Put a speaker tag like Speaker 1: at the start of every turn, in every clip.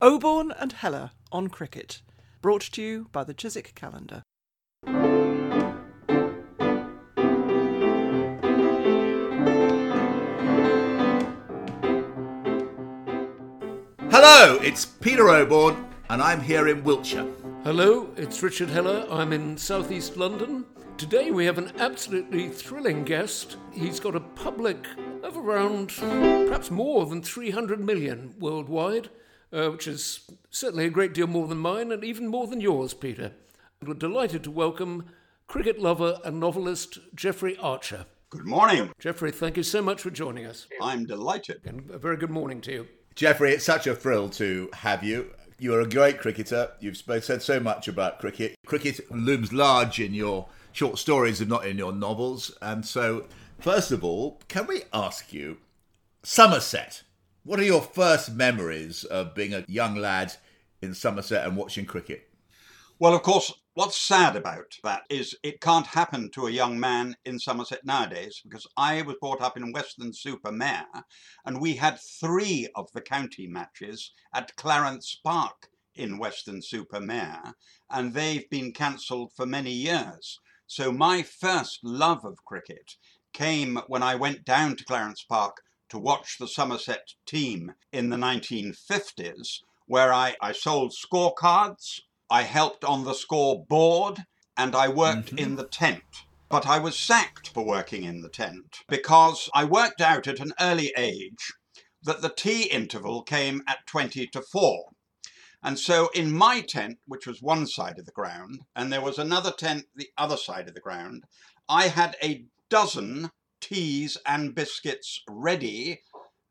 Speaker 1: Oborne and Heller on cricket, brought to you by the Chiswick Calendar.
Speaker 2: Hello, it's Peter Oborne, and I'm here in Wiltshire.
Speaker 3: Hello, it's Richard Heller. I'm in southeast London. Today we have an absolutely thrilling guest. He's got a public of around perhaps more than 300 million worldwide, uh, which is certainly a great deal more than mine and even more than yours, Peter. And We're delighted to welcome cricket lover and novelist Jeffrey Archer.
Speaker 4: Good morning.
Speaker 3: Jeffrey, thank you so much for joining us.
Speaker 4: I'm delighted.
Speaker 3: And a very good morning to you.
Speaker 2: Jeffrey, it's such a thrill to have you. You're a great cricketer. You've said so much about cricket. Cricket looms large in your short stories and not in your novels. And so, first of all, can we ask you, Somerset, what are your first memories of being a young lad in Somerset and watching cricket?
Speaker 4: Well, of course, what's sad about that is it can't happen to a young man in Somerset nowadays because I was brought up in Weston-super-Mare and we had three of the county matches at Clarence Park in Weston-super-Mare and they've been cancelled for many years. So my first love of cricket came when I went down to Clarence Park to watch the Somerset team in the 1950s, where I, I sold scorecards, I helped on the scoreboard, and I worked mm-hmm. in the tent. But I was sacked for working in the tent because I worked out at an early age that the tea interval came at 20 to 4. And so in my tent, which was one side of the ground, and there was another tent the other side of the ground, I had a dozen teas and biscuits ready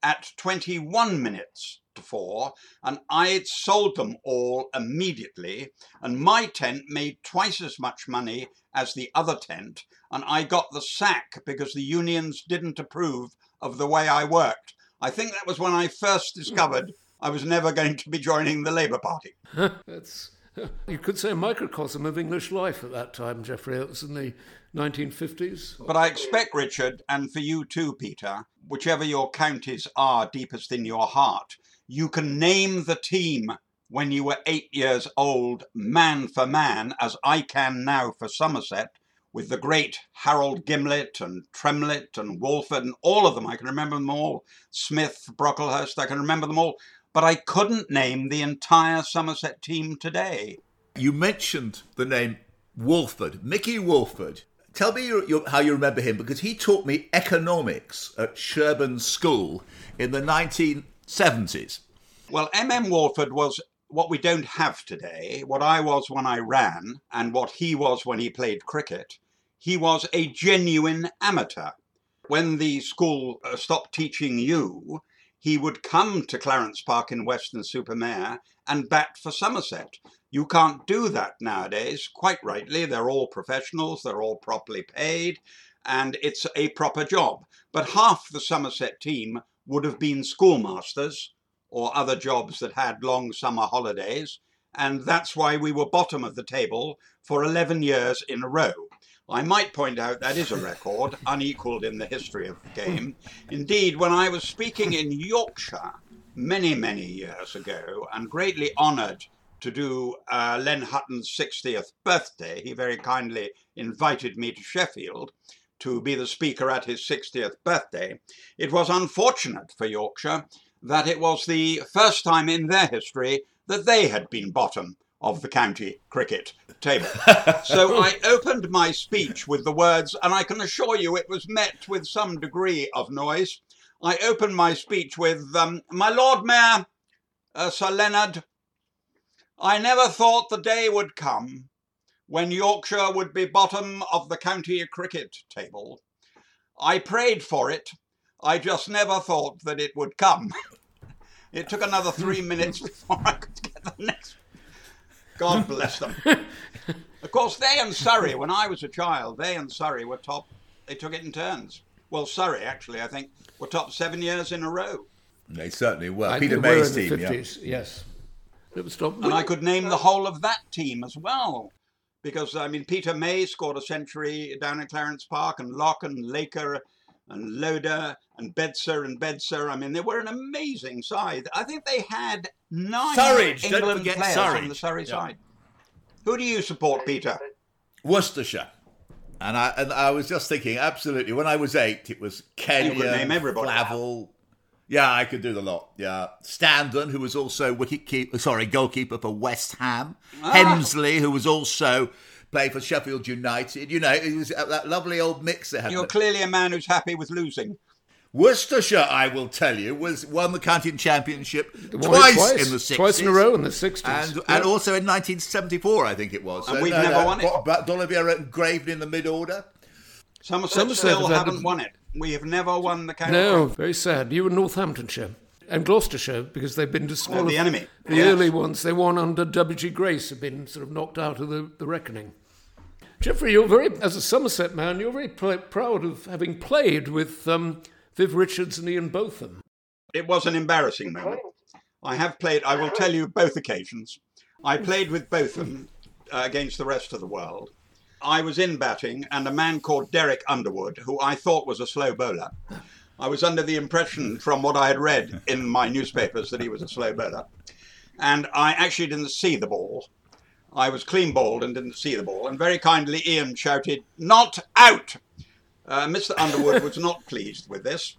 Speaker 4: at 21 minutes to four, and I'd sold them all immediately. And my tent made twice as much money as the other tent, and I got the sack because the unions didn't approve of the way I worked. I think that was when I first discovered hmm. I was never going to be joining the Labour Party.
Speaker 3: That's you could say a microcosm of English life at that time, Jeffrey. It was in the 1950s.
Speaker 4: But I expect, Richard, and for you too, Peter, whichever your counties are deepest in your heart, you can name the team when you were eight years old, man for man, as I can now for Somerset, with the great Harold Gimblett and Tremlett and Walford and all of them. I can remember them all. Smith, Brocklehurst, I can remember them all but I couldn't name the entire Somerset team today.
Speaker 2: You mentioned the name Walford, Mickey Walford. Tell me your, your, how you remember him because he taught me economics at Sherborne School in the 1970s.
Speaker 4: Well, M.M. Walford was what we don't have today, what I was when I ran, and what he was when he played cricket. He was a genuine amateur. When the school uh, stopped teaching you, he would come to Clarence Park in Weston-super-Mare and bat for Somerset. You can't do that nowadays, quite rightly. They're all professionals, they're all properly paid, and it's a proper job. But half the Somerset team would have been schoolmasters or other jobs that had long summer holidays, and that's why we were bottom of the table for 11 years in a row. I might point out that is a record unequaled in the history of the game. Indeed, when I was speaking in Yorkshire many, many years ago and greatly honoured to do uh, Len Hutton's 60th birthday, he very kindly invited me to Sheffield to be the speaker at his 60th birthday. It was unfortunate for Yorkshire that it was the first time in their history that they had been bottom of the county cricket table. so I opened my speech with the words, and I can assure you it was met with some degree of noise. I opened my speech with, um, My Lord Mayor, uh, Sir Leonard, I never thought the day would come when Yorkshire would be bottom of the county cricket table. I prayed for it. I just never thought that it would come. It took another three minutes before I could get the next God bless them. of course, they and Surrey, when I was a child, they and Surrey were top. They took it in turns. Well, Surrey, actually, I think, were top seven years in a row.
Speaker 2: They certainly were. I Peter May's team, 50s,
Speaker 3: yeah. Yes. It was top.
Speaker 4: And I could name the whole of that team as well. Because, I mean, Peter May scored a century down at Clarence Park, and Lock and Laker and Loader and Bedser and Bedser. I mean, they were an amazing side. I think they had nine
Speaker 2: Surridge, don't
Speaker 4: England
Speaker 2: forget
Speaker 4: players on the Surrey
Speaker 2: Yeah.
Speaker 4: side. Who do you support, Peter?
Speaker 2: Worcestershire. And I and I was just thinking, absolutely. When I was eight, it was Kenyon,
Speaker 4: You could name everybody.
Speaker 2: Flavell. Yeah, I could do the lot. Yeah, Standen, who was also wicket keeper, sorry, goalkeeper for West Ham.
Speaker 4: Ah.
Speaker 2: Hemsley, who was also played for Sheffield United. You know, it was that lovely old mix they had.
Speaker 4: You're clearly a man who's happy with losing.
Speaker 2: Worcestershire, I will tell you, was won the county championship
Speaker 3: Won it
Speaker 2: twice, in the 60s.
Speaker 3: Twice in a row in the 60s.
Speaker 2: And,
Speaker 3: Yeah.
Speaker 2: and also in 1974, I think it was.
Speaker 4: And we've never won it.
Speaker 2: But D'Oliveira engraved in the mid order.
Speaker 4: Somerset,
Speaker 3: Somerset
Speaker 4: still
Speaker 3: have
Speaker 4: haven't
Speaker 3: a-
Speaker 4: won it. We have never won the county.
Speaker 3: No, very sad. You were Northamptonshire and Gloucestershire because they've been disqualified.
Speaker 4: the enemy.
Speaker 3: The
Speaker 4: Yes.
Speaker 3: early ones they won under W.G. Grace have been sort of knocked out of the, the reckoning. Jeffrey, you're very, as a Somerset man, you're very pl- proud of having played with um, Viv Richards and Ian Botham.
Speaker 4: It was an embarrassing moment. I have played, I will tell you both occasions. I played with Botham uh, against the rest of the world. I was in batting, and a man called Derek Underwood, who I thought was a slow bowler. I was under the impression from what I had read in my newspapers that he was a slow bowler. And I actually didn't see the ball. I was clean bowled and didn't see the ball. And very kindly, Ian shouted, Not out! Uh, Mr. Underwood was not pleased with this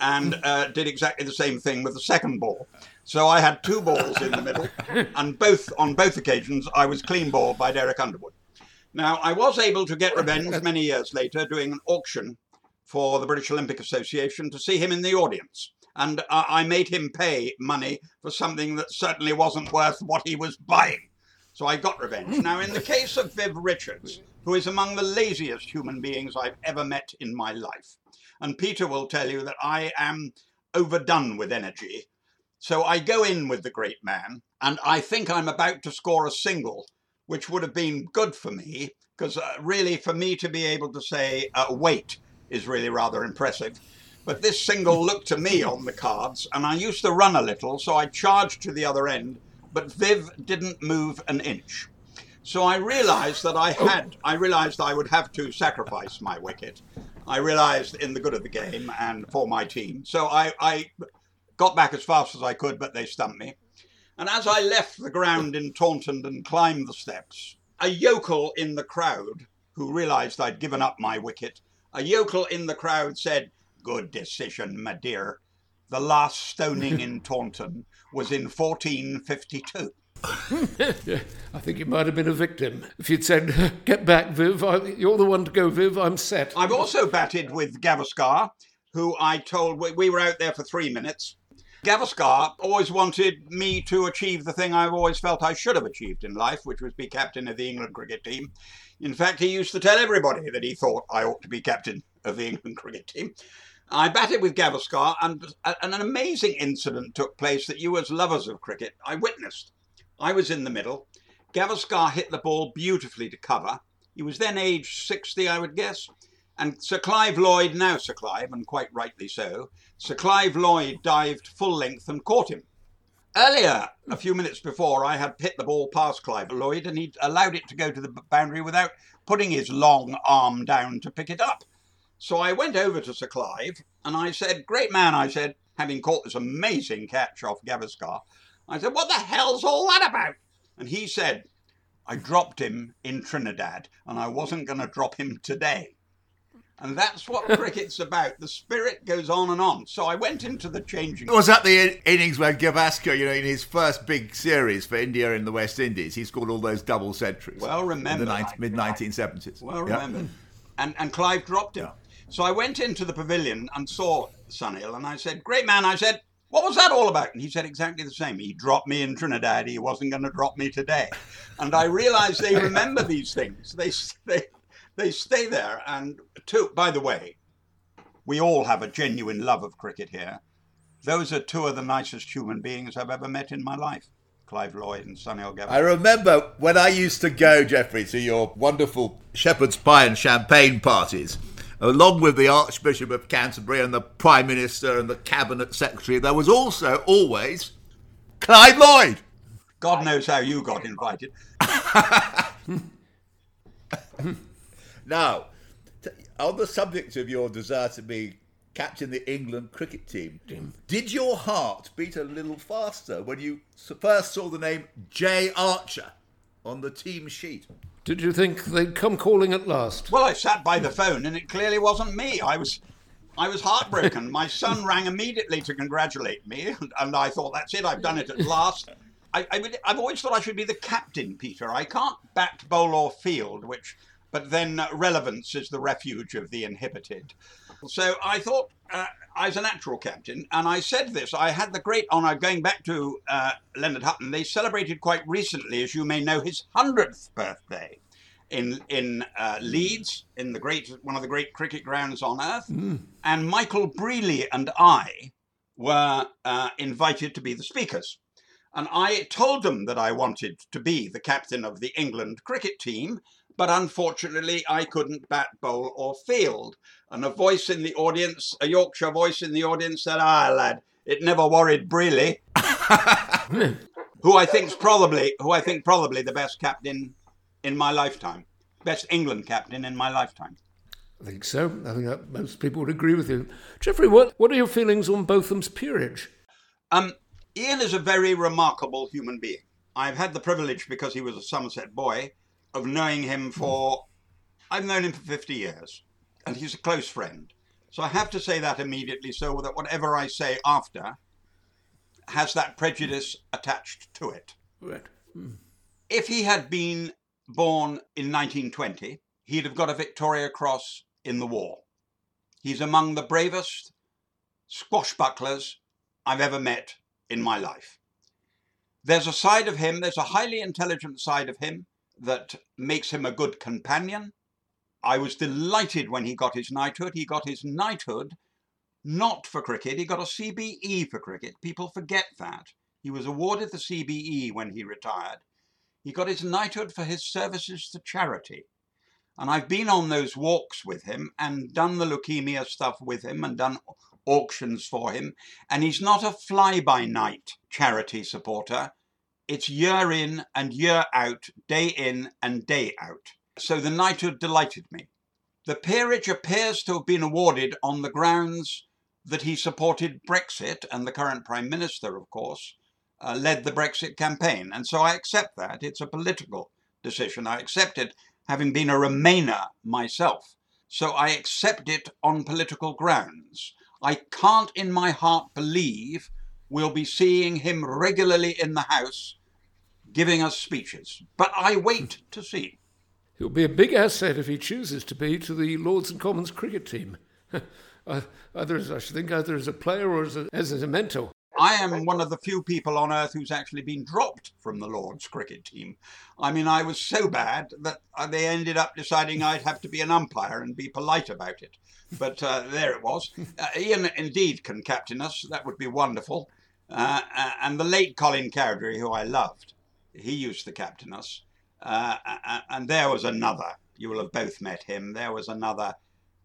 Speaker 4: and uh, did exactly the same thing with the second ball. So I had two balls in the middle, and both on both occasions I was clean balled by Derek Underwood. Now I was able to get revenge many years later, doing an auction for the British Olympic Association to see him in the audience, and uh, I made him pay money for something that certainly wasn't worth what he was buying. So I got revenge. Now, in the case of Viv Richards, who is among the laziest human beings I've ever met in my life, and Peter will tell you that I am overdone with energy. So I go in with the great man, and I think I'm about to score a single, which would have been good for me, because uh, really, for me to be able to say uh, wait is really rather impressive. But this single looked to me on the cards, and I used to run a little, so I charged to the other end, but Viv didn't move an inch. So I realized that I oh. had, I realized I would have to sacrifice my wicket. I realized in the good of the game and for my team. So I, I got back as fast as I could, but they stumped me. And as I left the ground in Taunton and climbed the steps, a yokel in the crowd, who realized I'd given up my wicket, a yokel in the crowd said, Good decision, my dear. The last stoning in Taunton was in 1452.
Speaker 3: Yeah, I think you might have been a victim. If you'd said, "Get back, Viv. I, you're the one to go, Viv. I'm set."
Speaker 4: I've also batted with Gavaskar, who I told we, we were out there for three minutes. Gavaskar always wanted me to achieve the thing I've always felt I should have achieved in life, which was be captain of the England cricket team. In fact, he used to tell everybody that he thought I ought to be captain of the England cricket team. I batted with Gavaskar, and, an amazing incident took place that you, as lovers of cricket, I witnessed. I was in the middle. Gavaskar hit the ball beautifully to cover. He was then aged 60, I would guess. And Sir Clive Lloyd, now Sir Clive, and quite rightly so, Sir Clive Lloyd dived full length and caught him. Earlier, a few minutes before, I had hit the ball past Clive Lloyd and he'd allowed it to go to the boundary without putting his long arm down to pick it up. So I went over to Sir Clive and I said, Great man, I said, having caught this amazing catch off Gavaskar, I said, What the hell's all that about? And he said, I dropped him in Trinidad and I wasn't going to drop him today. And that's what cricket's about. The spirit goes on and on. So I went into the changing room.
Speaker 2: Was that the in- innings where Gavaskar, you know, in his first big series for India in the West Indies, he scored all those double centuries?
Speaker 4: Well
Speaker 2: in the mid 1970s.
Speaker 4: Well remembered. And and Clive dropped him. So I went into the pavilion and saw Sunil and I said, Great man, I said, what was that all about? And he said exactly the same. He dropped me in Trinidad. He wasn't going to drop me today. And I realized they remember these things. They, they, they stay there. And two, by the way, we all have a genuine love of cricket here. Those are two of the nicest human beings I've ever met in my life. Clive Lloyd and Sunil Gavin.
Speaker 2: I remember when I used to go, Jeffrey, to your wonderful shepherd's pie and champagne parties, along with the Archbishop of Canterbury and the Prime Minister and the Cabinet Secretary, there was also always Clive Lloyd.
Speaker 4: God knows how you got invited.
Speaker 2: Now, t- on the subject of your desire to be captain the England cricket team. Did your heart beat a little faster when you first saw the name Jay Archer on the team sheet?
Speaker 3: Did you think they'd come calling at last?
Speaker 4: Well, I sat by the phone, and it clearly wasn't me. I was, I was heartbroken. My son rang immediately to congratulate me, and, I thought, "That's it. I've done it at last." I, I would, I've always thought I should be the captain, Peter. I can't bat, bowl, or field, which, but then uh, relevance is the refuge of the inhibited. So I thought uh, I was a natural captain, and I said this. I had the great honour going back to uh, Leonard Hutton. They celebrated quite recently, as you may know, his hundredth birthday in in uh, Leeds, in the great one of the great cricket grounds on earth. And Michael Brearley and I were uh, invited to be the speakers. And I told them that I wanted to be the captain of the England cricket team, but unfortunately I couldn't bat, bowl, or field. And a voice in the audience, a Yorkshire voice in the audience, said, "Ah, lad, it never worried Brearley." who I think's probably who I think probably the best captain in my lifetime, best England captain in my lifetime.
Speaker 3: I think so. I think that most people would agree with you. Jeffrey, what, what are your feelings on Botham's peerage?
Speaker 4: Um, Ian is a very remarkable human being. I've had the privilege, because he was a Somerset boy, of knowing him for. I've known him for 50 years, and he's a close friend. So I have to say that immediately so that whatever I say after has that prejudice attached to it.
Speaker 3: Right. Hmm.
Speaker 4: If he had been born in 1920, he'd have got a Victoria Cross in the war. He's among the bravest squashbucklers I've ever met in my life. There's a side of him, there's a highly intelligent side of him that makes him a good companion. I was delighted when he got his knighthood. He got his knighthood not for cricket, he got a CBE for cricket. People forget that. He was awarded the CBE when he retired. He got his knighthood for his services to charity. And I've been on those walks with him and done the leukemia stuff with him and done auctions for him. And he's not a fly by night charity supporter. It's year in and year out, day in and day out. So the knighthood delighted me. The peerage appears to have been awarded on the grounds that he supported Brexit, and the current Prime Minister, of course, uh, led the Brexit campaign. And so I accept that. It's a political decision. I accept it having been a Remainer myself. So I accept it on political grounds. I can't in my heart believe we'll be seeing him regularly in the House giving us speeches. But I wait to see.
Speaker 3: He'll be a big asset if he chooses to be to the Lords and Commons cricket team. Uh, either as I should think, either as a player or as a, as a mentor.
Speaker 4: I am one of the few people on earth who's actually been dropped from the Lord's cricket team. I mean, I was so bad that uh, they ended up deciding I'd have to be an umpire and be polite about it. But uh, there it was. Uh, Ian indeed can captain us. That would be wonderful. Uh, uh, and the late Colin Cowdrey, who I loved, he used to captain us. Uh, and there was another. You will have both met him. There was another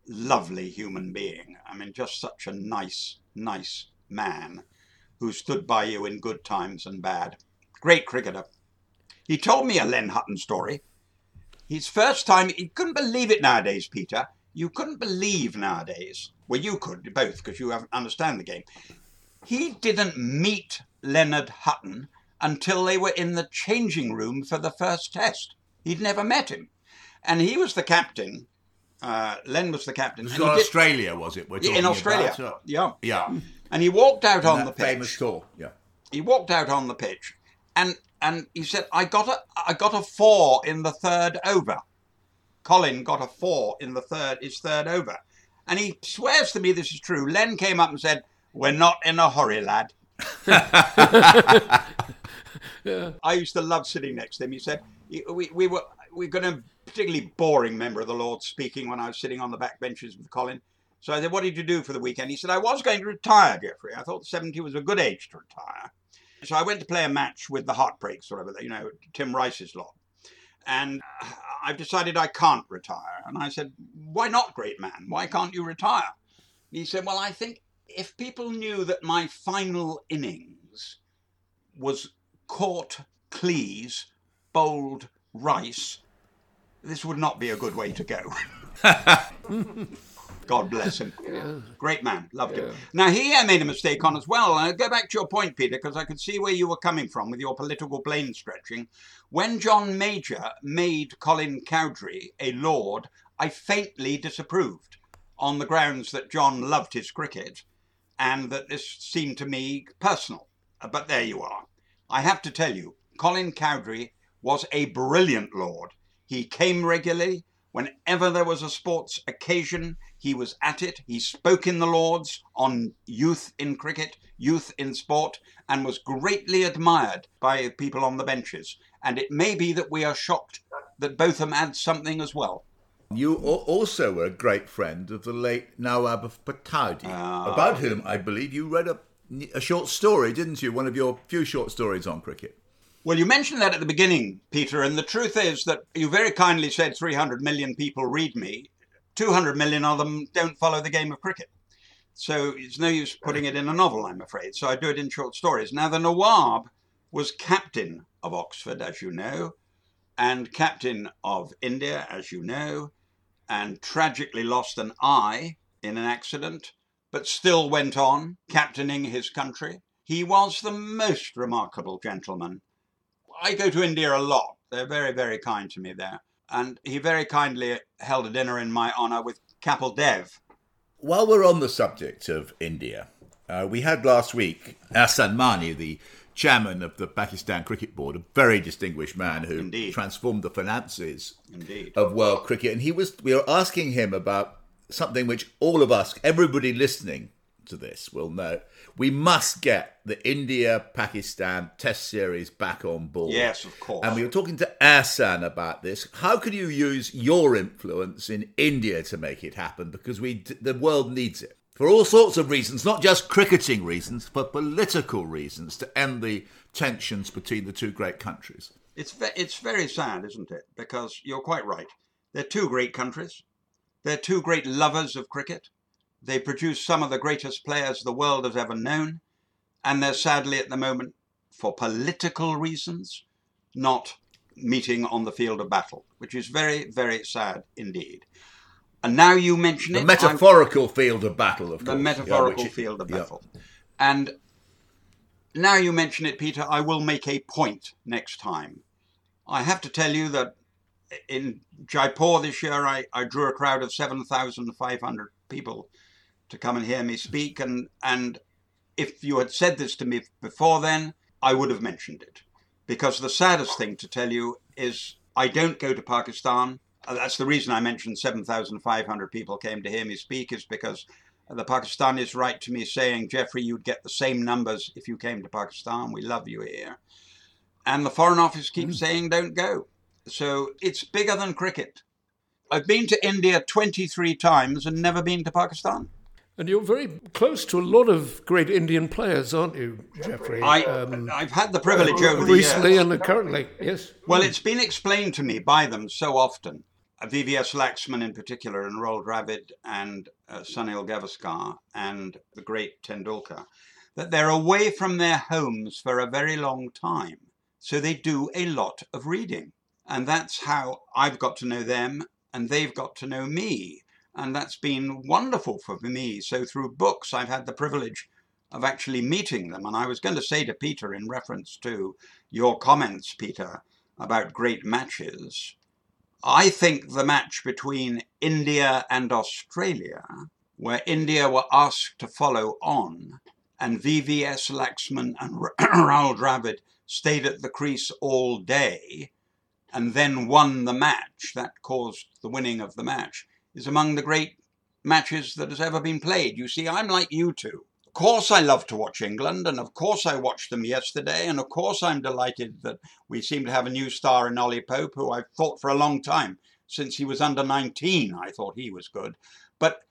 Speaker 4: lovely human being. I mean, just such a nice, nice man who stood by you in good times and bad. Great cricketer. He told me a Len Hutton story. His first time, he couldn't believe it nowadays, Peter. You couldn't believe nowadays. Well, you could both because you understand the game. He didn't meet Leonard Hutton until they were in the changing room for the first test. He'd never met him, and he was the captain. Uh, Len was the captain.
Speaker 2: It was in
Speaker 4: did-
Speaker 2: Australia, was it? We're
Speaker 4: in Australia.
Speaker 2: about, uh,
Speaker 4: Yeah.
Speaker 2: yeah.
Speaker 4: And he walked out on
Speaker 2: that
Speaker 4: the
Speaker 2: famous
Speaker 4: pitch.
Speaker 2: tour. Yeah.
Speaker 4: He walked out on the pitch, and and he said, "I got a I got a four in the third over." Colin got a four in the third his third over, and he swears to me this is true. Len came up and said, "We're not in a hurry, lad." I used to love sitting next to him. He said, "We we were we got a particularly boring member of the Lord speaking when I was sitting on the back benches with Colin." So I said, "What did you do for the weekend?" He said, "I was going to retire, Jeffrey. I thought seventy was a good age to retire." So I went to play a match with the Heartbreaks, or whatever, you know, Tim Rice's lot. And I've decided I can't retire. And I said, Why not, great man? Why can't you retire? He said, Well, I think if people knew that my final innings was Court, Cleese, Bold, Rice, this would not be a good way to go. God bless him. Great man. Loved him. Now, he I made a mistake on as well. And I'll go back to your point, Peter, because I could see where you were coming from with your political plane stretching. When John Major made Colin Cowdrey a lord, I faintly disapproved on the grounds that John loved his cricket and that this seemed to me personal. Uh, but there you are. I have to tell you, Colin Cowdrey was a brilliant lord. He came regularly. Whenever there was a sports occasion, he was at it. He spoke in the Lords on youth in cricket, youth in sport, and was greatly admired by people on the benches. And it may be that we are shocked that Botham adds something as well.
Speaker 2: You also were a great friend of the late Nawab of Pataudi, uh, about whom I believe you read a, a short story, didn't you? One of your few short stories on cricket.
Speaker 4: Well, you mentioned that at the beginning, Peter, and the truth is that you very kindly said 300 million people read me. 200 million of them don't follow the game of cricket. So it's no use putting it in a novel, I'm afraid. So I do it in short stories. Now, the Nawab was captain of Oxford, as you know, and captain of India, as you know, and tragically lost an eye in an accident, but still went on captaining his country. He was the most remarkable gentleman I go to India a lot. They're very, very kind to me there. And he very kindly held a dinner in my honour with Kapil Dev.
Speaker 2: While we're on the subject of India, uh, we had last week Ahsan Mani, the chairman of the Pakistan Cricket Board, a very distinguished man who
Speaker 4: Indeed.
Speaker 2: transformed the finances
Speaker 4: Indeed.
Speaker 2: of world cricket. And he was we were asking him about something which all of us, everybody listening to this will know, we must get the India Pakistan Test Series back on board.
Speaker 4: Yes, of course.
Speaker 2: And we were talking to Ahsan about this. How could you use your influence in India to make it happen? Because we, the world needs it for all sorts of reasons, not just cricketing reasons, but political reasons to end the tensions between the two great countries.
Speaker 4: It's ve- it's very sad, isn't it? Because you're quite right. They're two great countries. They're two great lovers of cricket. They produce some of the greatest players the world has ever known, and they're sadly at the moment, for political reasons, not meeting on the field of battle, which is very, very sad indeed. And now you mention
Speaker 2: the
Speaker 4: it.
Speaker 2: The metaphorical I'm, field of battle, of
Speaker 4: the
Speaker 2: course.
Speaker 4: The metaphorical yeah, field of battle. Yeah. And now you mention it, Peter, I will make a point next time. I have to tell you that in Jaipur this year, I, I drew a crowd of 7,500 people to come and hear me speak. And, and if you had said this to me before then, I would have mentioned it. Because the saddest thing to tell you is I don't go to Pakistan. Uh, that's the reason I mentioned 7,500 people came to hear me speak, is because the Pakistanis write to me saying, Jeffrey, you'd get the same numbers if you came to Pakistan. We love you here. And the Foreign Office keeps mm. saying, don't go. So it's bigger than cricket. I've been to India 23 times and never been to Pakistan.
Speaker 3: And you're very close to a lot of great Indian players, aren't you, Jeffrey?
Speaker 4: I, um, I've had the privilege uh, over
Speaker 3: the recently
Speaker 4: years.
Speaker 3: and currently, yes.
Speaker 4: Well, it's been explained to me by them so often. Uh, VVS Laxman in particular, and Rahul Dravid, and uh, Sunil Gavaskar, and the great Tendulkar, that they're away from their homes for a very long time. So they do a lot of reading. And that's how I've got to know them, and they've got to know me and that's been wonderful for me. So through books, I've had the privilege of actually meeting them. And I was going to say to Peter, in reference to your comments, Peter, about great matches, I think the match between India and Australia, where India were asked to follow on, and VVS Laxman and Rahul Dravid stayed at the crease all day and then won the match, that caused the winning of the match, is among the great matches that has ever been played. You see, I'm like you two. Of course, I love to watch England, and of course, I watched them yesterday, and of course, I'm delighted that we seem to have a new star in Ollie Pope, who I've thought for a long time since he was under 19. I thought he was good. But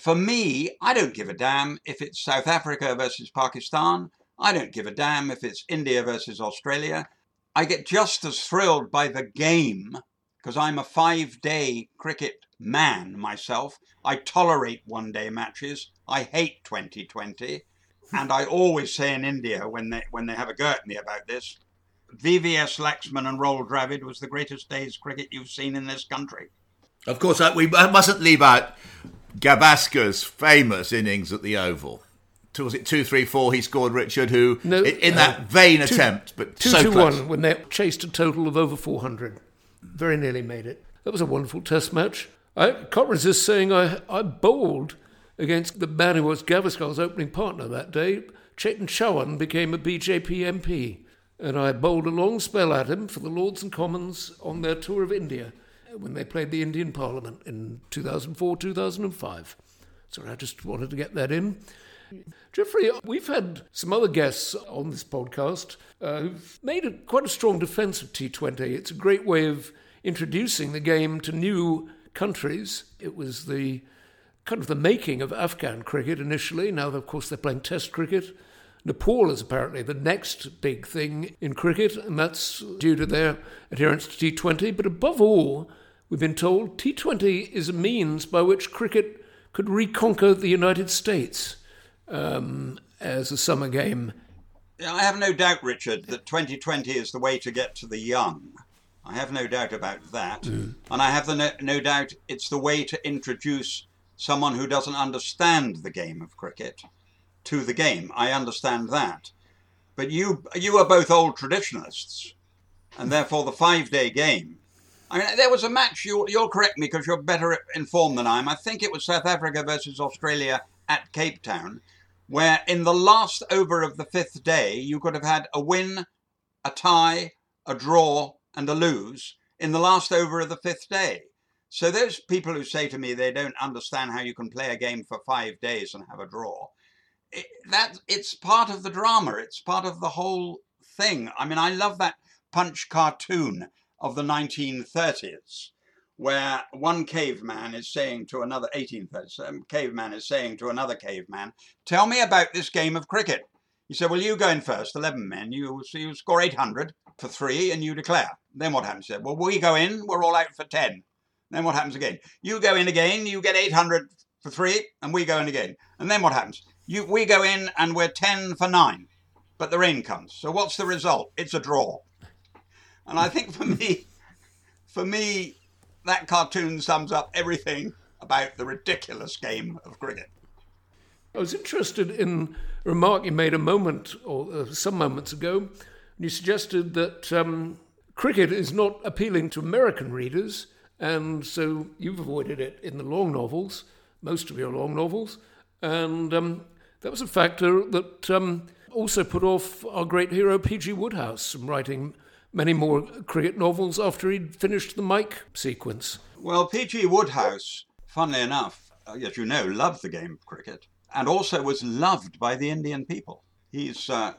Speaker 4: for me, I don't give a damn if it's South Africa versus Pakistan. I don't give a damn if it's India versus Australia. I get just as thrilled by the game because I'm a five day cricket man myself. I tolerate one day matches. I hate 2020. and I always say in India when they when they have a go at me about this, VVS Laxman and Rahul Dravid was the greatest day's cricket you've seen in this country.
Speaker 2: Of course, we mustn't leave out Gavaskar's famous innings at the Oval. Two- Was it two, three, four? He scored Richard, who
Speaker 3: No,
Speaker 2: in, in
Speaker 3: uh,
Speaker 2: that vain
Speaker 3: two-
Speaker 2: attempt, but
Speaker 3: Two
Speaker 2: so
Speaker 3: to
Speaker 2: close.
Speaker 3: one when they chased a total of over 400. Very nearly made it. That was a wonderful test match. I can't resist saying I, I bowled against the man who was Gavaskar's opening partner that day. Chetan Chauhan became a BJP MP, and I bowled a long spell at him for the Lords and Commons on their tour of India when they played the Indian Parliament in 2004 2005. So I just wanted to get that in. Jeffrey, we've had some other guests on this podcast uh, who've made a, quite a strong defence of T20. It's a great way of introducing the game to new countries. It was the kind of the making of Afghan cricket initially. Now, of course, they're playing Test cricket. Nepal is apparently the next big thing in cricket, and that's due to their adherence to T20. But above all, we've been told T20 is a means by which cricket could reconquer the United States um, as a summer game.
Speaker 4: I have no doubt, Richard, that 2020 is the way to get to the young. I have no doubt about that. And I have the no, no doubt it's the way to introduce someone who doesn't understand the game of cricket to the game. I understand that. But you, you are both old traditionalists, and therefore the five day game. I mean, there was a match, you'll, you'll correct me because you're better informed than I am. I think it was South Africa versus Australia at Cape Town, where in the last over of the fifth day, you could have had a win, a tie, a draw, and a lose in the last over of the fifth day. So those people who say to me they don't understand how you can play a game for five days and have a draw, it, that it's part of the drama. It's part of the whole thing. I mean, I love that punch cartoon of the 1930s where one caveman is saying to another 1830s um, caveman is saying to another caveman, "Tell me about this game of cricket." He said, "Well, you go in first, 11 men. You so you score 800 for three, and you declare. Then what happens?" He said, "Well, we go in. We're all out for 10. Then what happens again? You go in again. You get 800 for three, and we go in again. And then what happens? You we go in, and we're 10 for nine, but the rain comes. So what's the result? It's a draw. And I think for me, for me, that cartoon sums up everything about the ridiculous game of cricket.
Speaker 3: I was interested in a remark you made a moment or uh, some moments ago. You suggested that um, cricket is not appealing to American readers, and so you've avoided it in the long novels, most of your long novels, and um, that was a factor that um, also put off our great hero P.G. Wodehouse from writing many more cricket novels after he'd finished the Mike sequence.
Speaker 4: Well, P.G. Wodehouse, funnily enough, uh, as you know, loved the game of cricket and also was loved by the Indian people. He's uh,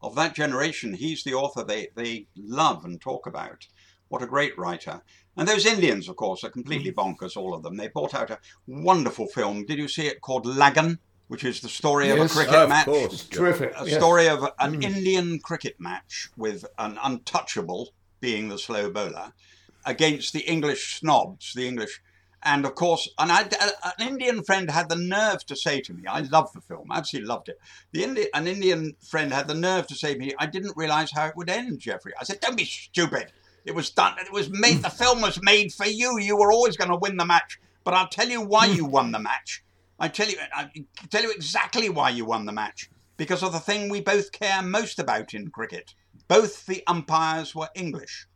Speaker 4: of that generation. He's the author they, they love and talk about. What a great writer. And those Indians, of course, are completely bonkers, all of them. They brought out a wonderful film. Did you see it called Lagan? Which is the story of a
Speaker 3: Yes.
Speaker 4: cricket
Speaker 2: of
Speaker 4: match.
Speaker 2: course.
Speaker 3: Terrific.
Speaker 4: a
Speaker 3: yes.
Speaker 4: story of an hmm. Indian cricket match with an untouchable being the slow bowler against the English snobs, the English. And of course, and I, uh, an Indian friend had the nerve to say to me, I love the film, absolutely loved it. The Indi- an Indian friend had the nerve to say to me, I didn't realize how it would end, Jeffrey. I said, don't be stupid. It was done. It was made. The film was made for you. You were always going to win the match. But I'll tell you why hmm. you won the match. I tell you, I tell you exactly why you won the match. Because of the thing we both care most about in cricket. Both the umpires were English,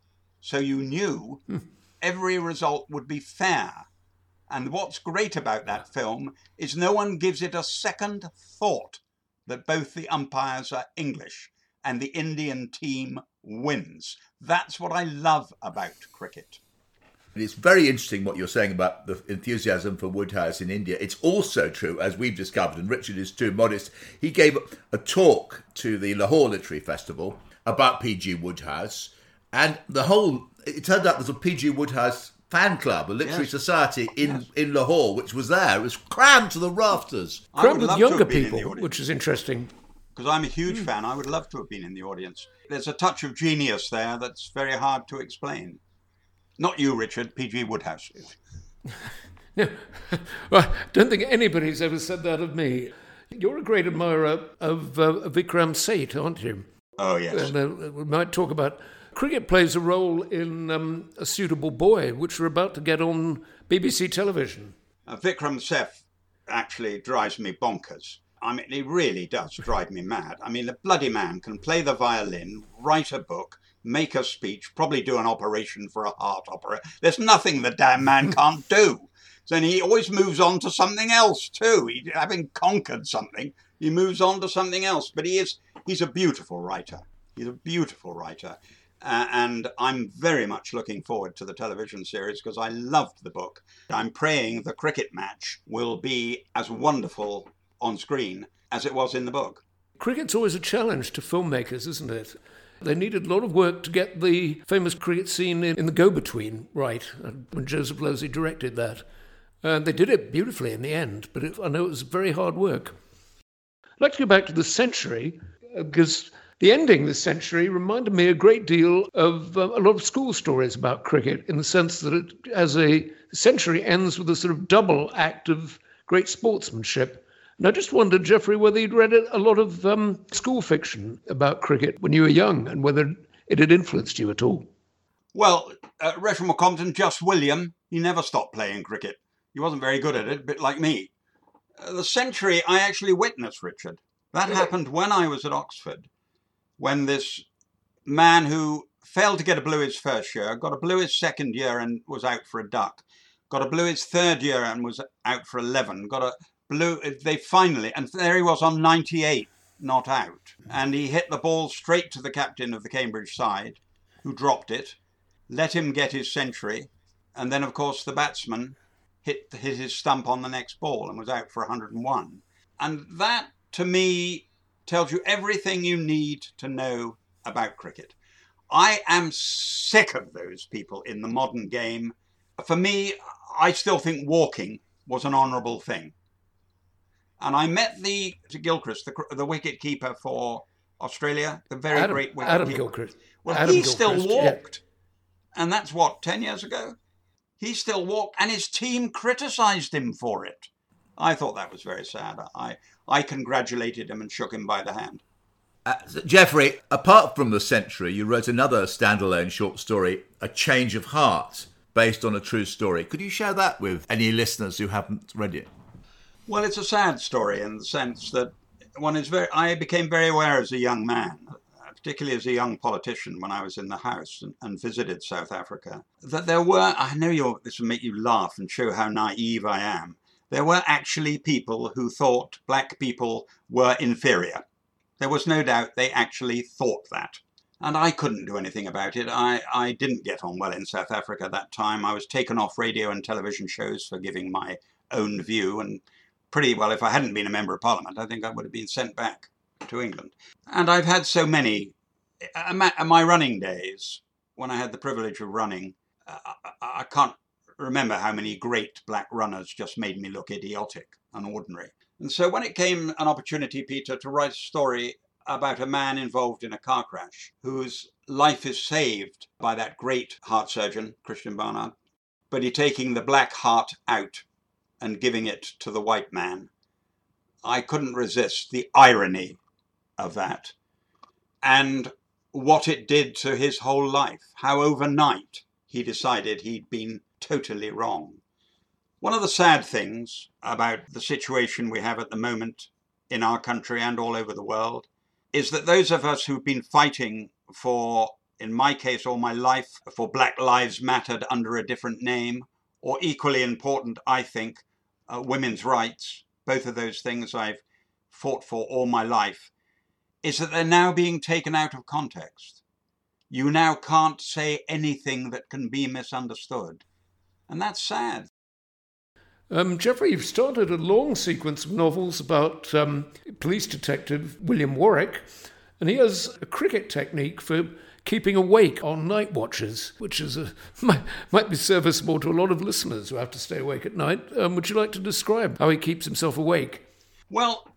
Speaker 4: so you knew hmm. every result would be fair. And what's great about that film is no one gives it a second thought that both the umpires are English and the Indian team wins. That's what I love about cricket.
Speaker 2: And it's very interesting what you're saying about the enthusiasm for Wodehouse in India. It's also true, as we've discovered, and Richard is too modest. He gave a talk to the Lahore Literary Festival about P.G. Wodehouse, and the whole. It turned out there's a P.G. Wodehouse fan club, a literary
Speaker 4: Yes.
Speaker 2: society in, in Lahore, which was there. It was crammed to the rafters.
Speaker 4: I
Speaker 3: Crowd
Speaker 4: would
Speaker 3: with
Speaker 4: love to
Speaker 3: younger
Speaker 4: have in the
Speaker 3: people, which is interesting.
Speaker 4: because I'm a huge hmm. fan. I would love to have been in the audience. There's a touch of genius there that's very hard to explain. Not you, Richard, P.G. Wodehouse.
Speaker 3: No, I don't think anybody's ever said that of me. You're a great admirer of uh, Vikram Seth, aren't you?
Speaker 4: Oh, yes.
Speaker 3: And uh, we might talk about cricket plays a role in um, A Suitable Boy, which we're about to get on BBC television.
Speaker 4: Uh, Vikram Seth actually drives me bonkers. I mean, it really does drive me mad. I mean, the bloody man can play the violin, write a book, make a speech, probably do an operation for a heart opera. There's nothing the damn man can't do. Then he always moves on to something else too. He, having conquered something, he moves on to something else. But he is he's a beautiful writer. He's a beautiful writer. Uh, and I'm very much looking forward to the television series because I loved the book. I'm praying the cricket match will be as wonderful on screen as it was in the book.
Speaker 3: Cricket's always a challenge to filmmakers, isn't it? They needed a lot of work to get the famous cricket scene in, in The Go Between right when Joseph Losey directed that. And they did it beautifully in the end, but it, I know it was very hard work. I'd like to go back to the century because the ending this century reminded me a great deal of um, a lot of school stories about cricket in the sense that it, as a century ends with a sort of double act of great sportsmanship. And I just wondered, Jeffrey, whether you'd read a lot of um, school fiction about cricket when you were young and whether it had influenced you at all.
Speaker 4: Well, uh, Crompton, just William, he never stopped playing cricket. He wasn't very good at it, a bit like me. Uh, the century I actually witnessed, Richard. That happened when I was at Oxford when this man who failed to get a blue his first year, got a blue his second year and was out for a duck, got a blue his third year and was out for 11, got a blue, they finally, and there he was on 98, not out. And he hit the ball straight to the captain of the Cambridge side, who dropped it, let him get his century, and then, of course, the batsman hit, hit his stump on the next ball and was out for 101. And that, to me, tells you everything you need to know about cricket. I am sick of those people in the modern game. For me, I still think walking was an honourable thing. And I met the Gilchrist, the, the wicket keeper for Australia, the very
Speaker 3: Adam,
Speaker 4: great wicket
Speaker 3: Adam
Speaker 4: keeper.
Speaker 3: Gilchrist.
Speaker 4: Well,
Speaker 3: Adam
Speaker 4: he still
Speaker 3: Gilchrist, yeah.
Speaker 4: walked. And that's what, 10 years ago? He still walked, and his team criticised him for it. I thought that was very sad. I, I congratulated him and shook him by the hand.
Speaker 2: Uh, Jeffrey, apart from The Century, you wrote another standalone short story, A Change of Heart, based on a true story. Could you share that with any listeners who haven't read it?
Speaker 4: Well, it's a sad story in the sense that one is very. I became very aware as a young man, uh, particularly as a young politician, when I was in the House and, and visited South Africa, that there were. I know you're, this will make you laugh and show how naive I am. There were actually people who thought black people were inferior. There was no doubt they actually thought that. And I couldn't do anything about it. I, I didn't get on well in South Africa at that time. I was taken off radio and television shows for giving my own view, and pretty well, if I hadn't been a member of parliament, I think I would have been sent back to England. And I've had so many, uh, my, running days, when I had the privilege of running, uh, I, I can't remember how many great black runners just made me look idiotic and ordinary. And so when it came an opportunity, Peter, to write a story about a man involved in a car crash whose life is saved by that great heart surgeon, Christiaan Barnard, but he taking the black heart out and giving it to the white man, I couldn't resist the irony of that and what it did to his whole life. How overnight he decided he'd been totally wrong. One of the sad things about the situation we have at the moment in our country and all over the world is that those of us who've been fighting for, in my case, all my life, for Black Lives Mattered under a different name, or equally important, I think, uh, women's rights, both of those things I've fought for all my life, is that they're now being taken out of context. You now can't say anything that can be misunderstood. And that's sad.
Speaker 3: Um, Jeffrey, you've started a long sequence of novels about um, police detective William Warwick, and he has a cricket technique for keeping awake on night watches, which is a, might, might be serviceable to a lot of listeners who have to stay awake at night. Um, would you like to describe how he keeps himself awake?
Speaker 4: Well,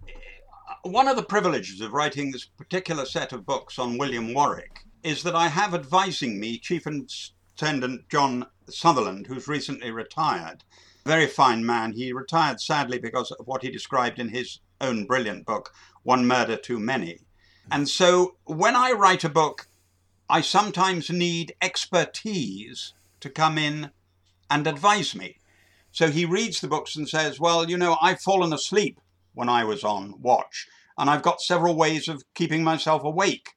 Speaker 4: one of the privileges of writing this particular set of books on William Warwick is that I have advising me Chief Attendant John Sutherland, who's recently retired. Very fine man. He retired sadly because of what he described in his own brilliant book, One Murder Too Many. And so when I write a book, I sometimes need expertise to come in and advise me. So he reads the books and says, Well, you know, I've fallen asleep when I was on watch, and I've got several ways of keeping myself awake.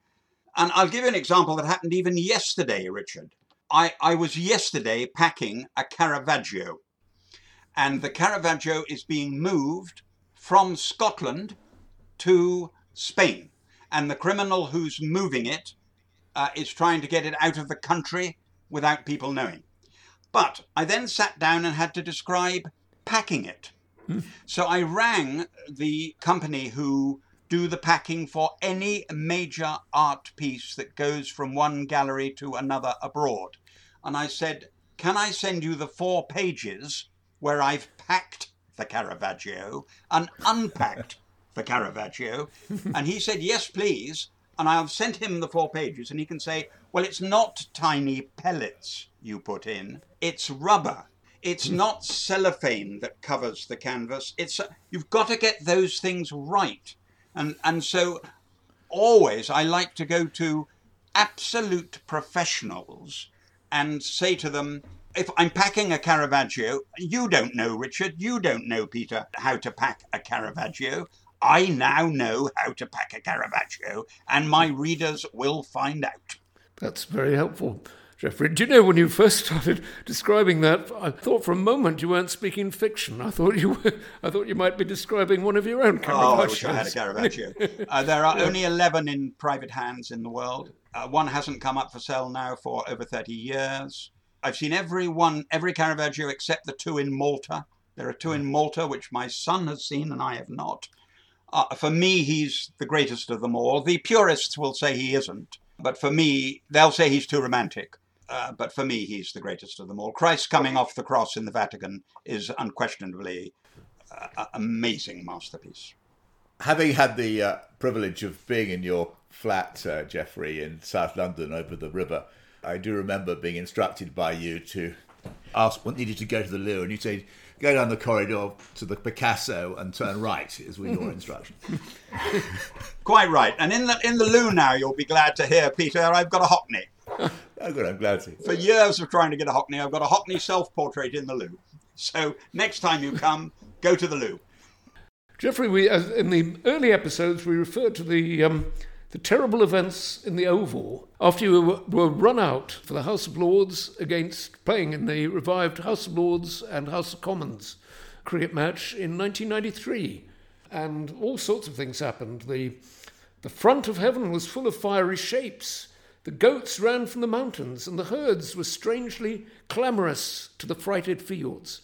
Speaker 4: And I'll give you an example that happened even yesterday, Richard. I, I was yesterday packing a Caravaggio, and the Caravaggio is being moved from Scotland to Spain. And the criminal who's moving it uh, is trying to get it out of the country without people knowing. But I then sat down and had to describe packing it. So I rang the company who do the packing for any major art piece that goes from one gallery to another abroad. And I said, Can I send you the four pages where I've packed the Caravaggio and unpacked the Caravaggio? And he said, Yes, please. And I've sent him the four pages, and he can say, Well, it's not tiny pellets you put in, it's rubber. It's hmm. not cellophane that covers the canvas. It's uh, you've got to get those things right. And and so always I like to go to absolute professionals and say to them, if I'm packing a Caravaggio, you don't know, Richard, you don't know, Peter, how to pack a Caravaggio. I now know how to pack a Caravaggio, and my readers will find out.
Speaker 3: That's very helpful. Jeffrey, do you know when you first started describing that, I thought for a moment you weren't speaking fiction. I thought you were, I thought you might be describing one of your own Caravaggios.
Speaker 4: Oh, I wish I had a Caravaggio. uh, there are only 11 in private hands in the world. Uh, one hasn't come up for sale now for over 30 years. I've seen every one, every Caravaggio except the two in Malta. There are two in Malta, which my son has seen and I have not. Uh, for me, he's the greatest of them all. The purists will say he isn't, but for me, they'll say he's too romantic. Uh, but for me, he's the greatest of them all. Christ coming off the cross in the Vatican is unquestionably an amazing masterpiece.
Speaker 2: Having had the uh, privilege of being in your flat, uh, Jeffrey, in South London over the river, I do remember being instructed by you to ask what needed to go to the loo, and you said, go down the corridor to the Picasso and turn right, is with your instruction.
Speaker 4: Quite right. And in the in the loo now, you'll be glad to hear, Peter, I've got a Hockney.
Speaker 2: Oh, good, I'm glad to.
Speaker 4: For years of trying to get a Hockney, I've got a Hockney self-portrait in the loo. So next time you come, go to the loo.
Speaker 3: Jeffrey, we, in the early episodes, we referred to the, um, the terrible events in the Oval after you were, run out for the House of Lords against playing in the revived House of Lords and House of Commons cricket match in 1993. And all sorts of things happened. The, the front of heaven was full of fiery shapes. The goats ran from the mountains, and the herds were strangely clamorous to the frighted fields.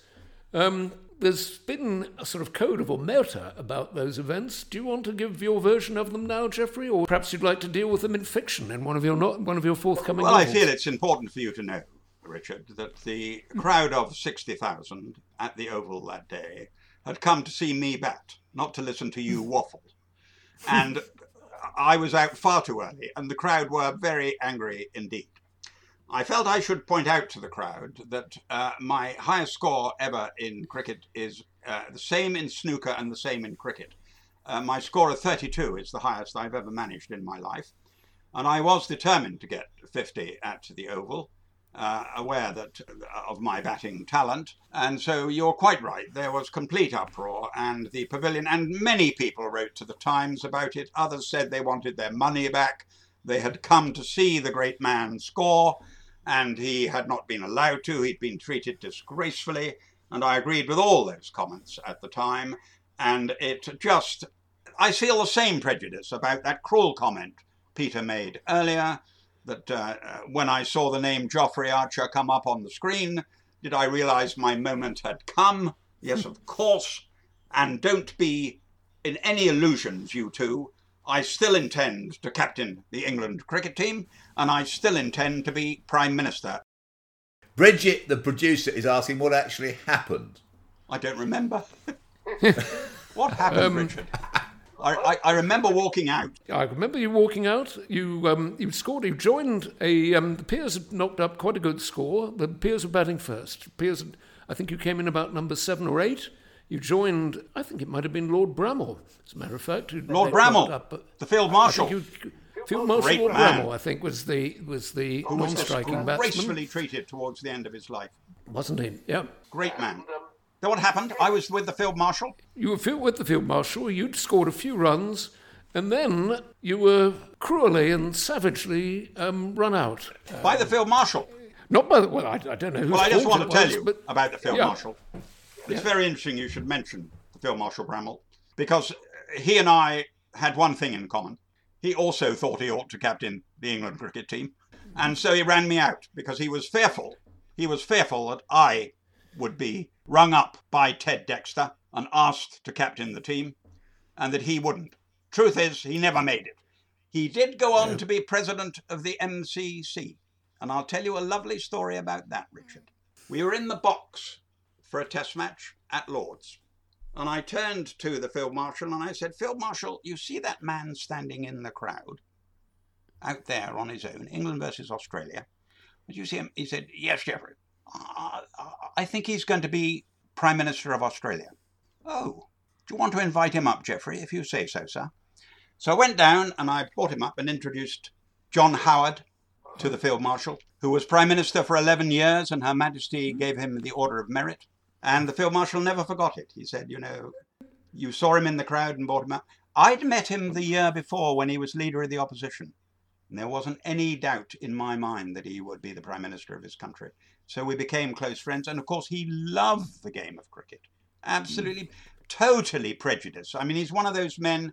Speaker 3: Um, there's been a sort of code of omerta about those events. Do you want to give your version of them now, Jeffrey, or perhaps you'd like to deal with them in fiction in one of your not one of your forthcoming
Speaker 4: Well, I feel it's important for you to know, Richard, that the crowd of 60,000 at the Oval that day had come to see me bat, not to listen to you hmm. waffle. And I was out far too early, and the crowd were very angry indeed. I felt I should point out to the crowd that uh, my highest score ever in cricket is uh, the same in snooker and the same in cricket. Uh, my score of 32 is the highest I've ever managed in my life. And I was determined to get 50 at the Oval, uh, aware that of my batting talent. And so you're quite right. There was complete uproar, and the pavilion, and many people wrote to the Times about it. Others said they wanted their money back. They had come to see the great man score, and he had not been allowed to. He'd been treated disgracefully, and I agreed with all those comments at the time. And it just, I feel the same prejudice about that cruel comment Peter made earlier that uh, uh, when I saw the name Jeffrey Archer come up on the screen, did I realize my moment had come? Yes, of course. And don't be in any illusions, you two. I still intend to captain the England cricket team, and I still intend to be Prime Minister.
Speaker 2: Bridget, the producer, is asking what actually happened.
Speaker 4: I don't remember. what happened, Richard? I, I, I remember walking out.
Speaker 3: I remember you walking out. You um, you scored. You joined a. Um, the Peers had knocked up quite a good score. The Peers were batting first. Peers, I think you came in about number seven or eight. You joined. I think it might have been Lord Bramall. As a matter of fact,
Speaker 4: Lord Bramall,
Speaker 3: up,
Speaker 4: the Field Marshal,
Speaker 3: you, Field Marshal Lord
Speaker 4: man.
Speaker 3: Bramall, I think, was the was the
Speaker 4: who was
Speaker 3: non-striking batsman,
Speaker 4: disgracefully treated towards the end of his life.
Speaker 3: wasn't he? Yeah.
Speaker 4: Great man. Then what happened? I was with the field marshal.
Speaker 3: You were with the field marshal, you'd scored a few runs, and then you were cruelly and savagely um, run out.
Speaker 4: by the field marshal.
Speaker 3: Not by the, well, I, I don't know who.
Speaker 4: Well, I just want to tell you
Speaker 3: but
Speaker 4: about the field
Speaker 3: yeah.
Speaker 4: marshal. It's very interesting you should mention the field marshal Bramall because he and I had one thing in common. He also thought he ought to captain the England cricket team, mm-hmm. and so he ran me out because he was fearful. He was fearful that I would be rung up by Ted Dexter and asked to captain the team, and that he wouldn't. Truth is, he never made it. He did go on to be president of the MCC, and I'll tell you a lovely story about that, Richard. We were in the box for a test match at Lord's. And I turned to the field marshal and I said, Field marshal, you see that man standing in the crowd out there on his own, England versus Australia? Did you see him? He said, Yes, Jeffrey. Uh, I think he's going to be Prime Minister of Australia. Oh, do you want to invite him up, Jeffrey, if you say so, sir? So I went down and I brought him up and introduced John Howard to the Field Marshal, who was Prime Minister for 11 years, and Her Majesty gave him the Order of Merit. And the Field Marshal never forgot it. He said, You know, you saw him in the crowd and brought him out. I'd met him the year before when he was leader of the opposition. And there wasn't any doubt in my mind that he would be the Prime Minister of his country. So we became close friends. And of course, he loved the game of cricket. Absolutely, totally prejudiced. I mean, he's one of those men.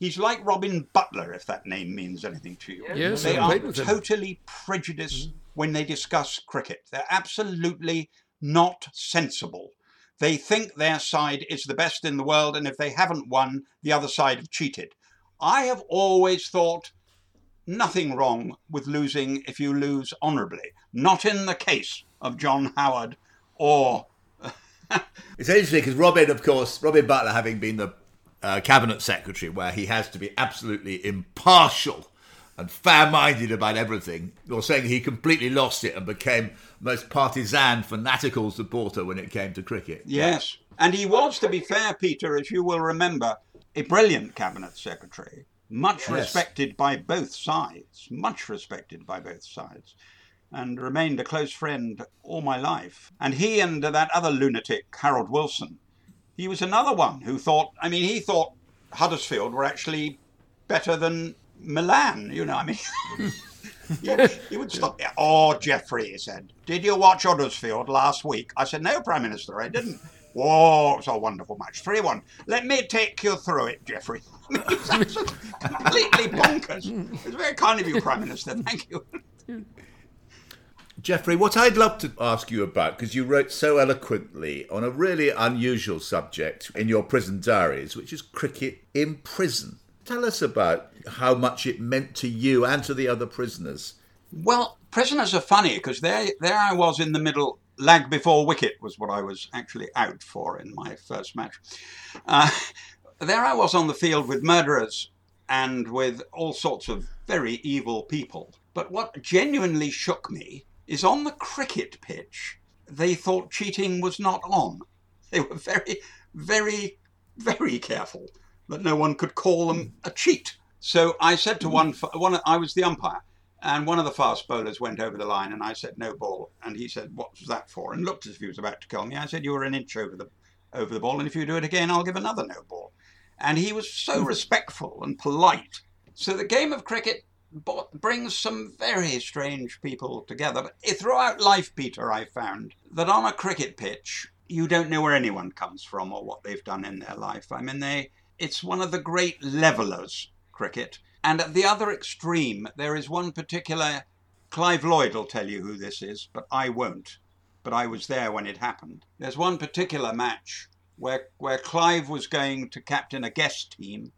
Speaker 4: He's like Robin Butler, if that name means anything to you.
Speaker 3: Yes,
Speaker 4: they are totally prejudiced when they discuss cricket. They're absolutely not sensible. They think their side is the best in the world, and if they haven't won, the other side have cheated. I have always thought nothing wrong with losing if you lose honourably. Not in the case of John Howard or
Speaker 2: It's interesting because Robin, of course, Robin Butler, having been the uh, cabinet secretary, where he has to be absolutely impartial and fair-minded about everything, you're saying he completely lost it and became most partisan, fanatical supporter when it came to cricket.
Speaker 4: Yes. And he was, to be fair, Peter, as you will remember, a brilliant cabinet secretary, much
Speaker 2: Yes.
Speaker 4: respected by both sides, much respected by both sides, and remained a close friend all my life. And he and that other lunatic, Harold Wilson, he was another one who thought, I mean, he thought Huddersfield were actually better than Milan, you know, I mean. he, would stop. Oh, Jeffrey, he said, did you watch Huddersfield last week? I said, no, Prime Minister, I didn't. Whoa, it was a wonderful match. 3 1. Let me take you through it, Jeffrey. It's completely bonkers. It's very kind of you, Prime Minister. Thank you.
Speaker 2: Jeffrey, what I'd love to ask you about, because you wrote so eloquently on a really unusual subject in your prison diaries, which is cricket in prison. Tell us about how much it meant to you and to the other prisoners.
Speaker 4: Well, prisoners are funny because there, there I was in the middle. Lag before wicket was what I was actually out for in my first match. Uh, there I was on the field with murderers and with all sorts of very evil people. But what genuinely shook me is on the cricket pitch, they thought cheating was not on. They were very, very, very careful that no one could call them a cheat. So I said to one, one I was the umpire, and one of the fast bowlers went over the line, and I said no ball, and he said what was that for, and looked as if he was about to kill me. I said you were an inch over the over the ball, and if you do it again, I'll give another no ball. And he was so hmm. respectful and polite. So the game of cricket brings some very strange people together. But throughout life, Peter, I found that on a cricket pitch, you don't know where anyone comes from or what they've done in their life. I mean, they it's one of the great levelers, cricket. And at the other extreme, there is one particular. Clive Lloyd will tell you who this is, but I won't. But I was there when it happened. There's one particular match where where Clive was going to captain a guest team.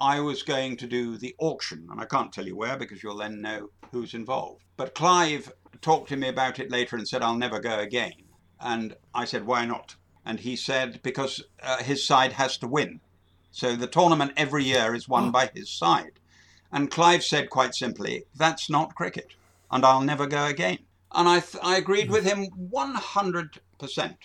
Speaker 4: I was going to do the auction, and I can't tell you where because you'll then know who's involved. But Clive talked to me about it later and said, I'll never go again. And I said, Why not? And he said, Because uh, his side has to win. So the tournament every year is won oh. by his side. And Clive said quite simply, That's not cricket, and I'll never go again. And I, th- I agreed with him 100%.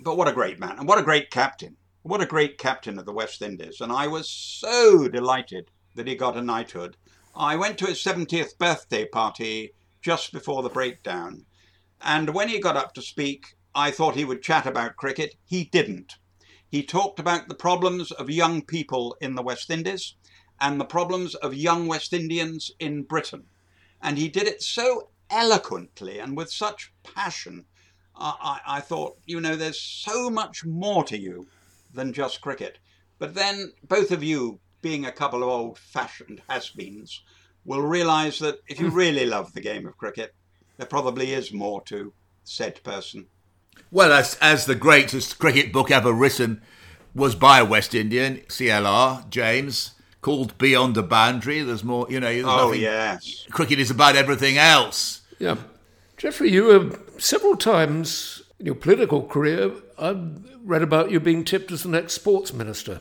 Speaker 4: But what a great man, and what a great captain. What a great captain of the West Indies. And I was so delighted that he got a knighthood. I went to his 70th birthday party just before the breakdown. And when he got up to speak, I thought he would chat about cricket. He didn't. He talked about the problems of young people in the West Indies and the problems of young West Indians in Britain. And he did it so eloquently and with such passion. I, I, I thought, you know, there's so much more to you than just cricket. But then both of you, being a couple of old fashioned has beens, will realise that if you really love the game of cricket, there probably is more to said person.
Speaker 2: Well, as, as the greatest cricket book ever written was by a West Indian, CLR, James, called Beyond the Boundary. There's more, you know. There's
Speaker 4: Oh,
Speaker 2: nothing,
Speaker 4: yes.
Speaker 2: Cricket is about everything else.
Speaker 3: Yeah. Jeffrey, you have several times in your political career, I've read about you being tipped as the next sports minister.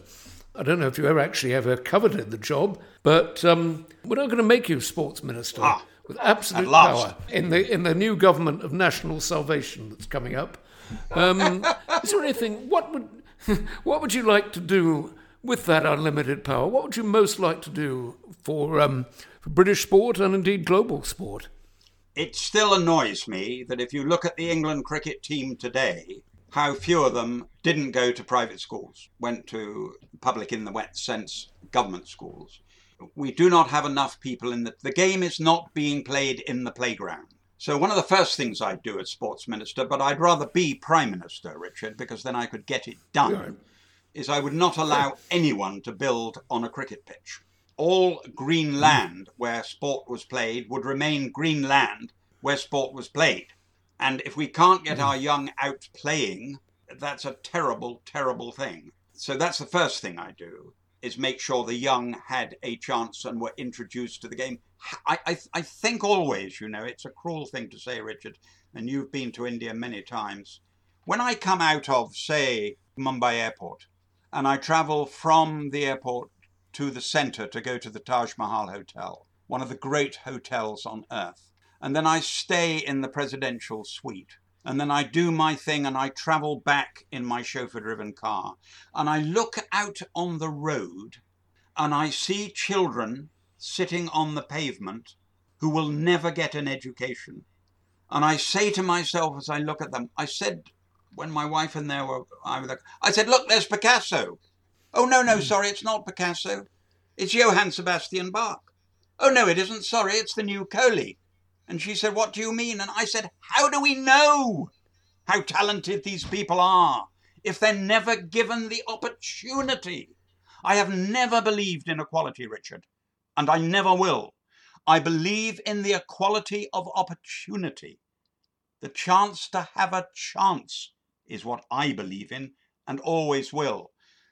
Speaker 3: I don't know if you ever actually ever coveted the job, but um, we're not going to make you sports minister
Speaker 4: Ah,
Speaker 3: with absolute power in the in the new government of national salvation that's coming up. Um, is there anything? What would what would you like to do with that unlimited power? What would you most like to do for um, for British sport and indeed global sport?
Speaker 4: It still annoys me that if you look at the England cricket team today, how few of them didn't go to private schools, went to public in the wet sense government schools. We do not have enough people in the the game is not being played in the playground. So one of the first things I'd do as sports minister, but I'd rather be prime minister, Richard, because then I could get it done, is I would not allow anyone to build on a cricket pitch. All green land where sport was played would remain green land where sport was played. And if we can't get our hmm. young out playing, that's a terrible, terrible thing. So that's the first thing I do is make sure the young had a chance and were introduced to the game. I, I, I think always, you know, it's a cruel thing to say, Richard, and you've been to India many times. When I come out of, say, Mumbai airport, and I travel from the airport to the centre to go to the Taj Mahal Hotel, one of the great hotels on earth. And then I stay in the presidential suite. And then I do my thing and I travel back in my chauffeur driven car. And I look out on the road and I see children sitting on the pavement who will never get an education. And I say to myself as I look at them, I said, when my wife and there were, I, was I said, look, there's Picasso. Oh, no, no, hmm. sorry, it's not Picasso. It's Johann Sebastian Bach. Oh, no, it isn't. Sorry, it's the new Kohli. And she said, What do you mean? And I said, How do we know how talented these people are if they're never given the opportunity? I have never believed in equality, Richard, and I never will. I believe in the equality of opportunity. The chance to have a chance is what I believe in and always will.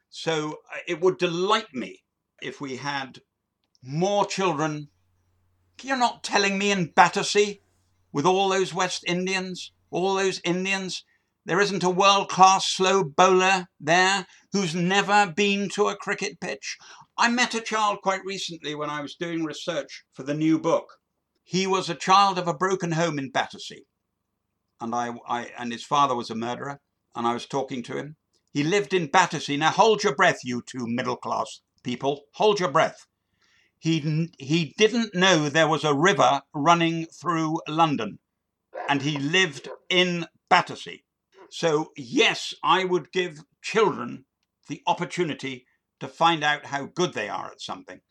Speaker 4: So uh, it would delight me if we had more children. You're not telling me in Battersea, with all those West Indians, all those Indians, there isn't a world class slow bowler there who's never been to a cricket pitch. I met a child quite recently when I was doing research for the new book. He was a child of a broken home in Battersea, and I, I and his father was a murderer, and I was talking to him. He lived in Battersea. Now hold your breath, you two middle class people. Hold your breath. He he didn't know there was a river running through London, and he lived in Battersea. So yes, I would give children the opportunity to find out how good they are at something.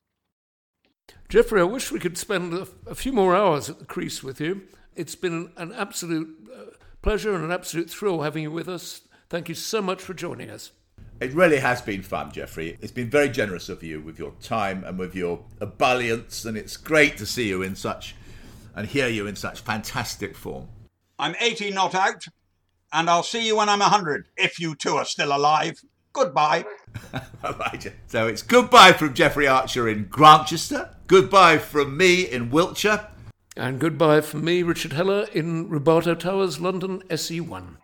Speaker 3: Jeffrey, I wish we could spend a, a few more hours at the crease with you. It's been an absolute uh, pleasure and an absolute thrill having you with us. Thank you so much for joining us.
Speaker 2: It really has been fun, Jeffrey. It's been very generous of you with your time and with your ebullience, and it's great to see you in such and hear you in such fantastic form.
Speaker 4: I'm 80 not out, and I'll see you when I'm 100, if you two are still alive. Goodbye.
Speaker 2: Right. So it's goodbye from Jeffrey Archer in Grantchester, goodbye from me in Wiltshire.
Speaker 3: And goodbye from me, Richard Heller, in Rubato Towers, London, SE1.